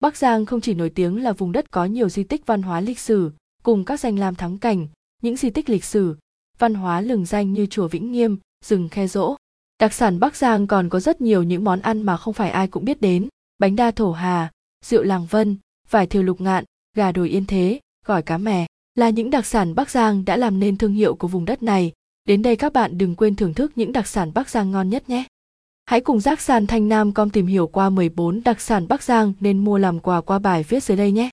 Bắc Giang không chỉ nổi tiếng là vùng đất có nhiều di tích văn hóa lịch sử, cùng các danh lam thắng cảnh, những di tích lịch sử, văn hóa lừng danh như chùa Vĩnh Nghiêm, rừng Khe Dỗ. Đặc sản Bắc Giang còn có rất nhiều những món ăn mà không phải ai cũng biết đến, bánh đa thổ hà, rượu làng vân, vải thiều lục ngạn, gà đồi yên thế, gỏi cá mè là những đặc sản Bắc Giang đã làm nên thương hiệu của vùng đất này. Đến đây các bạn đừng quên thưởng thức những đặc sản Bắc Giang ngon nhất nhé. Hãy cùng Giác Sàn Thanh Nam com tìm hiểu qua 14 đặc sản Bắc Giang nên mua làm quà qua bài viết dưới đây nhé.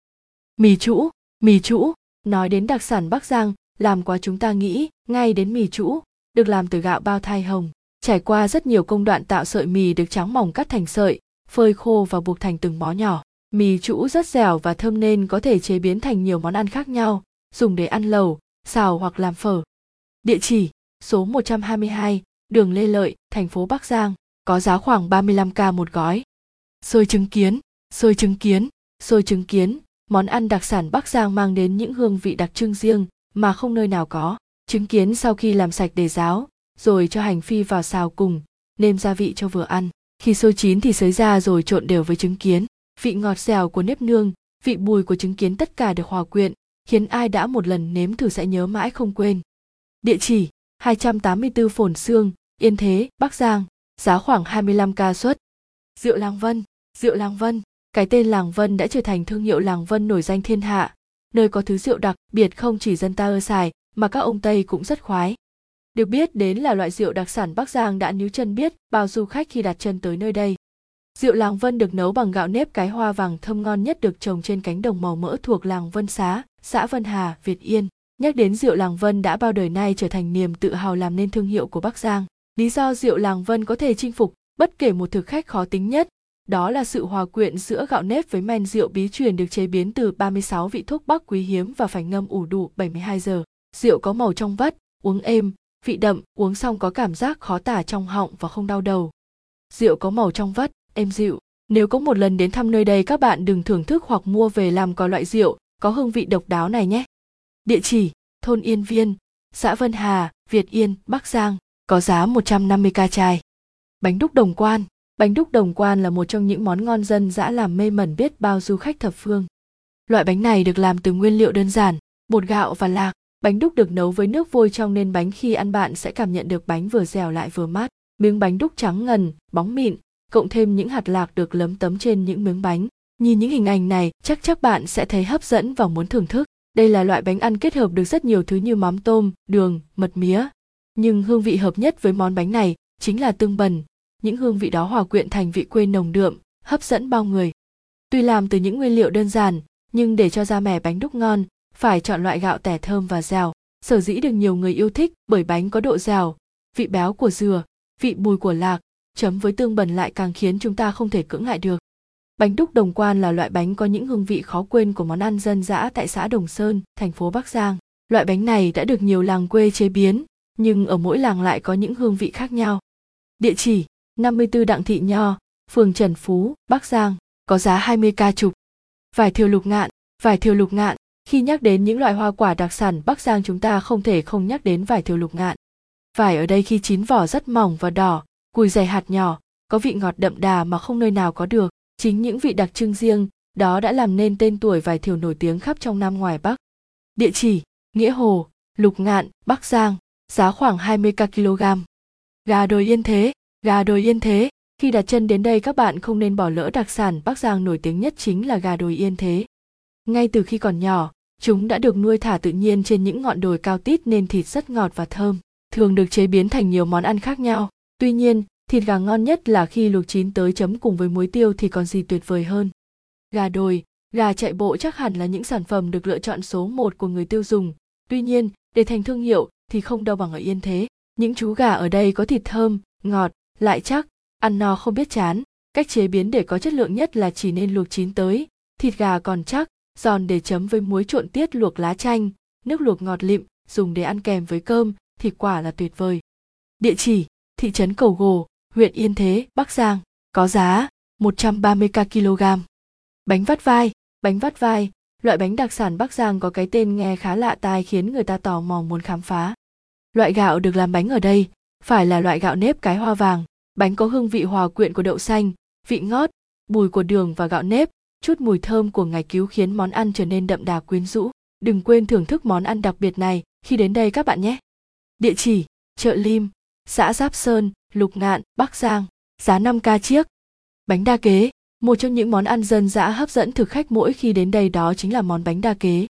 Mì chũ mì chũ nói đến đặc sản Bắc Giang, làm quà chúng ta nghĩ ngay đến mì chũ được làm từ gạo bao thai hồng. Trải qua rất nhiều công đoạn tạo sợi mì được trắng mỏng cắt thành sợi, phơi khô và buộc thành từng bó nhỏ. Mì chũ rất dẻo và thơm nên có thể chế biến thành nhiều món ăn khác nhau, dùng để ăn lẩu, xào hoặc làm phở. Địa chỉ: số 122, đường Lê Lợi, thành phố Bắc Giang, có giá khoảng 35k một gói. Xôi trứng kiến, xôi trứng kiến, xôi trứng kiến, món ăn đặc sản Bắc Giang mang đến những hương vị đặc trưng riêng mà không nơi nào có. Trứng kiến sau khi làm sạch để ráo, rồi cho hành phi vào xào cùng, nêm gia vị cho vừa ăn. Khi sôi chín thì xới ra rồi trộn đều với trứng kiến. Vị ngọt dẻo của nếp nương, vị bùi của trứng kiến tất cả được hòa quyện, khiến ai đã một lần nếm thử sẽ nhớ mãi không quên. Địa chỉ 284 Phồn Sương, Yên Thế, Bắc Giang, giá khoảng 25k suất. Rượu Làng Vân, rượu Làng Vân, cái tên Làng Vân đã trở thành thương hiệu Làng Vân nổi danh thiên hạ, nơi có thứ rượu đặc biệt không chỉ dân ta ưa xài mà các ông Tây cũng rất khoái. Được biết đến là loại rượu đặc sản Bắc Giang đã níu chân biết bao du khách khi đặt chân tới nơi đây. Rượu Làng Vân được nấu bằng gạo nếp cái hoa vàng thơm ngon nhất được trồng trên cánh đồng màu mỡ thuộc làng Vân Xá, xã Vân Hà, Việt Yên. Nhắc đến rượu Làng Vân đã bao đời nay trở thành niềm tự hào làm nên thương hiệu của Bắc Giang. Lý do rượu Làng Vân có thể chinh phục bất kể một thực khách khó tính nhất, đó là sự hòa quyện giữa gạo nếp với men rượu bí truyền được chế biến từ 36 vị thuốc bắc quý hiếm và phải ngâm ủ đủ 72 giờ. Rượu có màu trong vắt, uống êm, vị đậm, uống xong có cảm giác khó tả trong họng và không đau đầu. Rượu có màu trong vắt, êm dịu. Nếu có một lần đến thăm nơi đây các bạn đừng thưởng thức hoặc mua về làm có loại rượu có hương vị độc đáo này nhé. Địa chỉ: thôn Yên Viên, xã Vân Hà, Việt Yên, Bắc Giang, có giá 150k chai. Bánh đúc đồng quan Bánh đúc đồng quan là một trong những món ngon dân dã làm mê mẩn biết bao du khách thập phương. Loại bánh này được làm từ nguyên liệu đơn giản, bột gạo và lạc. Bánh đúc được nấu với nước vôi trong nên bánh khi ăn bạn sẽ cảm nhận được bánh vừa dẻo lại vừa mát. Miếng bánh đúc trắng ngần, bóng mịn, cộng thêm những hạt lạc được lấm tấm trên những miếng bánh. Nhìn những hình ảnh này, chắc chắc bạn sẽ thấy hấp dẫn và muốn thưởng thức. Đây là loại bánh ăn kết hợp được rất nhiều thứ như mắm tôm, đường, mật mía. Nhưng hương vị hợp nhất với món bánh này chính là tương bần, những hương vị đó hòa quyện thành vị quê nồng đượm, hấp dẫn bao người. Tuy làm từ những nguyên liệu đơn giản, nhưng để cho ra mẻ bánh đúc ngon, phải chọn loại gạo tẻ thơm và dẻo. Sở dĩ được nhiều người yêu thích bởi bánh có độ dẻo, vị béo của dừa, vị bùi của lạc, chấm với tương bần lại càng khiến chúng ta không thể cưỡng lại được. Bánh đúc đồng quan là loại bánh có những hương vị khó quên của món ăn dân dã tại xã Đồng Sơn, thành phố Bắc Giang. Loại bánh này đã được nhiều làng quê chế biến, nhưng ở mỗi làng lại có những hương vị khác nhau. Địa chỉ 54 Đặng Thị Nho, phường Trần Phú, Bắc Giang, có giá 20k chục. Vải thiều lục ngạn, vải thiều lục ngạn, khi nhắc đến những loại hoa quả đặc sản Bắc Giang chúng ta không thể không nhắc đến vải thiều lục ngạn. Vải ở đây khi chín vỏ rất mỏng và đỏ, cùi dày hạt nhỏ, có vị ngọt đậm đà mà không nơi nào có được. Chính những vị đặc trưng riêng, đó đã làm nên tên tuổi vải thiều nổi tiếng khắp trong Nam ngoài Bắc. Địa chỉ: Nghĩa Hồ, Lục Ngạn, Bắc Giang, giá khoảng 20k kg. Gà đồi yên thế, Gà đồi yên thế, khi đặt chân đến đây các bạn không nên bỏ lỡ đặc sản Bắc Giang nổi tiếng nhất chính là gà đồi yên thế. Ngay từ khi còn nhỏ, chúng đã được nuôi thả tự nhiên trên những ngọn đồi cao tít nên thịt rất ngọt và thơm, thường được chế biến thành nhiều món ăn khác nhau. Tuy nhiên, thịt gà ngon nhất là khi luộc chín tới chấm cùng với muối tiêu thì còn gì tuyệt vời hơn. Gà đồi, gà chạy bộ chắc hẳn là những sản phẩm được lựa chọn số một của người tiêu dùng. Tuy nhiên, để thành thương hiệu thì không đâu bằng ở Yên Thế. Những chú gà ở đây có thịt thơm, ngọt, lại chắc ăn no không biết chán. Cách chế biến để có chất lượng nhất là chỉ nên luộc chín tới. Thịt gà còn chắc giòn để chấm với muối trộn tiết luộc lá chanh. Nước luộc ngọt lịm dùng để ăn kèm với cơm thì quả là tuyệt vời. Địa chỉ thị trấn cầu gồ huyện yên thế bắc giang. Có giá 130k kg bánh vắt vai bánh vắt vai loại bánh đặc sản bắc giang có cái tên nghe khá lạ tai khiến người ta tò mò muốn khám phá loại gạo được làm bánh ở đây phải là loại gạo nếp cái hoa vàng bánh có hương vị hòa quyện của đậu xanh vị ngót bùi của đường và gạo nếp chút mùi thơm của ngải cứu khiến món ăn trở nên đậm đà quyến rũ. Đừng quên thưởng thức món ăn đặc biệt này khi đến đây các bạn nhé. Địa chỉ: chợ Lim, xã Giáp Sơn, Lục Ngạn, Bắc Giang. Giá 5k chiếc. Bánh đa kế, một trong những món ăn dân dã hấp dẫn thực khách mỗi khi đến đây đó chính là món bánh đa kế.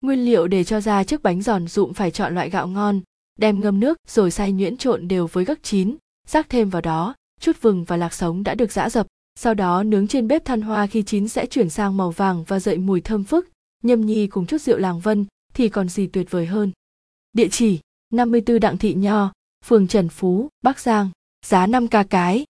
Nguyên liệu để cho ra chiếc bánh giòn rụm phải chọn loại gạo ngon, đem ngâm nước rồi xay nhuyễn trộn đều với gấc chín, rắc thêm vào đó chút vừng và lạc sống đã được giã dập. Sau đó nướng trên bếp than hoa khi chín sẽ chuyển sang màu vàng và dậy mùi thơm phức, nhâm nhi cùng chút rượu làng vân thì còn gì tuyệt vời hơn. Địa chỉ 54 Đặng Thị Nho, phường Trần Phú, Bắc Giang, giá 5 ca cái.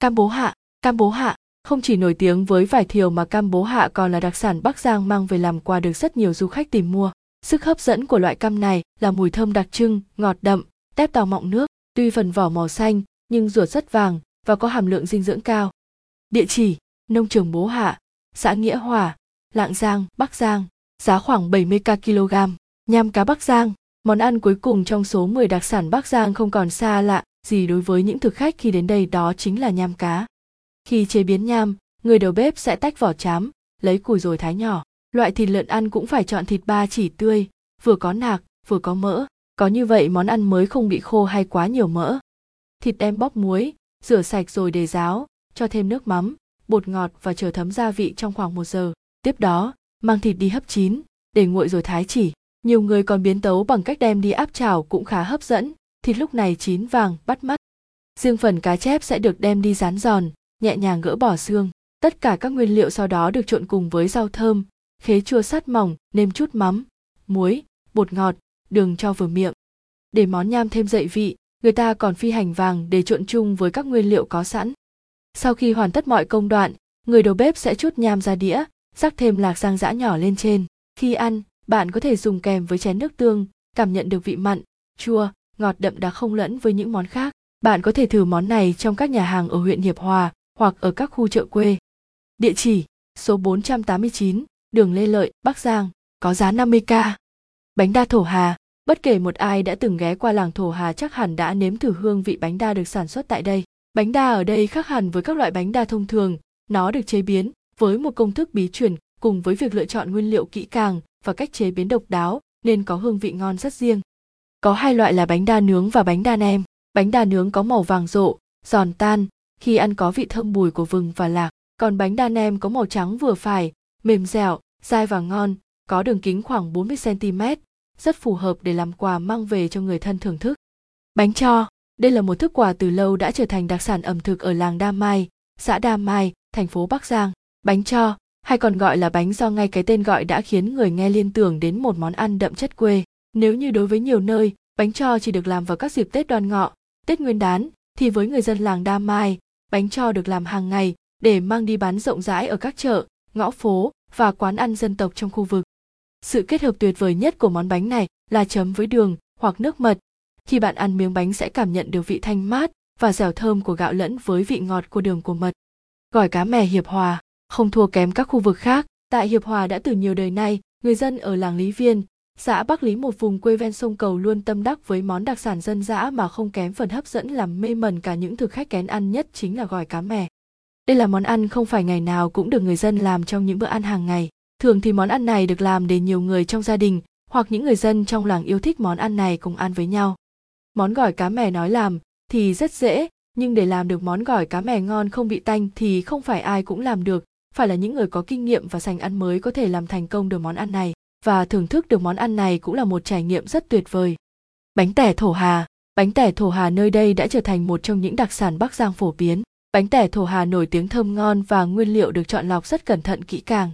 Cam bố hạ, cam bố hạ không chỉ nổi tiếng với vải thiều mà cam bố hạ còn là đặc sản Bắc Giang mang về làm quà được rất nhiều du khách tìm mua. Sức hấp dẫn của loại cam này là mùi thơm đặc trưng, ngọt đậm, tép tàu mọng nước, tuy phần vỏ màu xanh nhưng ruột rất vàng và có hàm lượng dinh dưỡng cao. Địa chỉ: Nông trường Bố Hạ, xã Nghĩa Hòa, Lạng Giang, Bắc Giang, giá khoảng 70k kg. Nham cá Bắc Giang, món ăn cuối cùng trong số 10 đặc sản Bắc Giang không còn xa lạ gì đối với những thực khách khi đến đây đó chính là nham cá. Khi chế biến nham, người đầu bếp sẽ tách vỏ chám, lấy củi rồi thái nhỏ. Loại thịt lợn ăn cũng phải chọn thịt ba chỉ tươi, vừa có nạc, vừa có mỡ. Có như vậy món ăn mới không bị khô hay quá nhiều mỡ. Thịt đem bóc muối, rửa sạch rồi để ráo, cho thêm nước mắm, bột ngọt và chờ thấm gia vị trong khoảng một giờ. Tiếp đó, mang thịt đi hấp chín, để nguội rồi thái chỉ. Nhiều người còn biến tấu bằng cách đem đi áp chảo cũng khá hấp dẫn, thịt lúc này chín vàng, bắt mắt. Riêng phần cá chép sẽ được đem đi rán giòn, nhẹ nhàng gỡ bỏ xương. Tất cả các nguyên liệu sau đó được trộn cùng với rau thơm, khế chua sắt mỏng, nêm chút mắm, muối, bột ngọt, đường cho vừa miệng. Để món nham thêm dậy vị, người ta còn phi hành vàng để trộn chung với các nguyên liệu có sẵn. Sau khi hoàn tất mọi công đoạn, người đầu bếp sẽ chút nham ra đĩa, rắc thêm lạc rang giã nhỏ lên trên. Khi ăn, bạn có thể dùng kèm với chén nước tương, cảm nhận được vị mặn, chua, ngọt đậm đà không lẫn với những món khác. Bạn có thể thử món này trong các nhà hàng ở huyện Hiệp Hòa hoặc ở các khu chợ quê. Địa chỉ: số 489, đường Lê Lợi, Bắc Giang, có giá 50k. Bánh đa thổ hà, bất kể một ai đã từng ghé qua làng thổ hà chắc hẳn đã nếm thử hương vị bánh đa được sản xuất tại đây. Bánh đa ở đây khác hẳn với các loại bánh đa thông thường, nó được chế biến với một công thức bí truyền cùng với việc lựa chọn nguyên liệu kỹ càng và cách chế biến độc đáo nên có hương vị ngon rất riêng. Có hai loại là bánh đa nướng và bánh đa nem. Bánh đa nướng có màu vàng rộ, giòn tan, khi ăn có vị thơm bùi của vừng và lạc. Còn bánh đa nem có màu trắng vừa phải, mềm dẻo, dai và ngon, có đường kính khoảng 40 cm, rất phù hợp để làm quà mang về cho người thân thưởng thức. Bánh cho, đây là một thức quà từ lâu đã trở thành đặc sản ẩm thực ở làng Đa Mai, xã Đa Mai, thành phố Bắc Giang. Bánh cho, hay còn gọi là bánh do ngay cái tên gọi đã khiến người nghe liên tưởng đến một món ăn đậm chất quê. Nếu như đối với nhiều nơi, bánh cho chỉ được làm vào các dịp Tết đoan ngọ, Tết Nguyên đán, thì với người dân làng Đa Mai, bánh cho được làm hàng ngày để mang đi bán rộng rãi ở các chợ, ngõ phố và quán ăn dân tộc trong khu vực. Sự kết hợp tuyệt vời nhất của món bánh này là chấm với đường hoặc nước mật. Khi bạn ăn miếng bánh sẽ cảm nhận được vị thanh mát và dẻo thơm của gạo lẫn với vị ngọt của đường của mật. Gỏi cá mè Hiệp Hòa không thua kém các khu vực khác. Tại Hiệp Hòa đã từ nhiều đời nay, người dân ở làng Lý Viên, xã Bắc Lý một vùng quê ven sông Cầu luôn tâm đắc với món đặc sản dân dã mà không kém phần hấp dẫn làm mê mẩn cả những thực khách kén ăn nhất chính là gỏi cá mè. Đây là món ăn không phải ngày nào cũng được người dân làm trong những bữa ăn hàng ngày. Thường thì món ăn này được làm để nhiều người trong gia đình hoặc những người dân trong làng yêu thích món ăn này cùng ăn với nhau. Món gỏi cá mè nói làm thì rất dễ, nhưng để làm được món gỏi cá mè ngon không bị tanh thì không phải ai cũng làm được, phải là những người có kinh nghiệm và sành ăn mới có thể làm thành công được món ăn này và thưởng thức được món ăn này cũng là một trải nghiệm rất tuyệt vời. Bánh tẻ thổ hà, bánh tẻ thổ hà nơi đây đã trở thành một trong những đặc sản Bắc Giang phổ biến. Bánh tẻ thổ hà nổi tiếng thơm ngon và nguyên liệu được chọn lọc rất cẩn thận kỹ càng.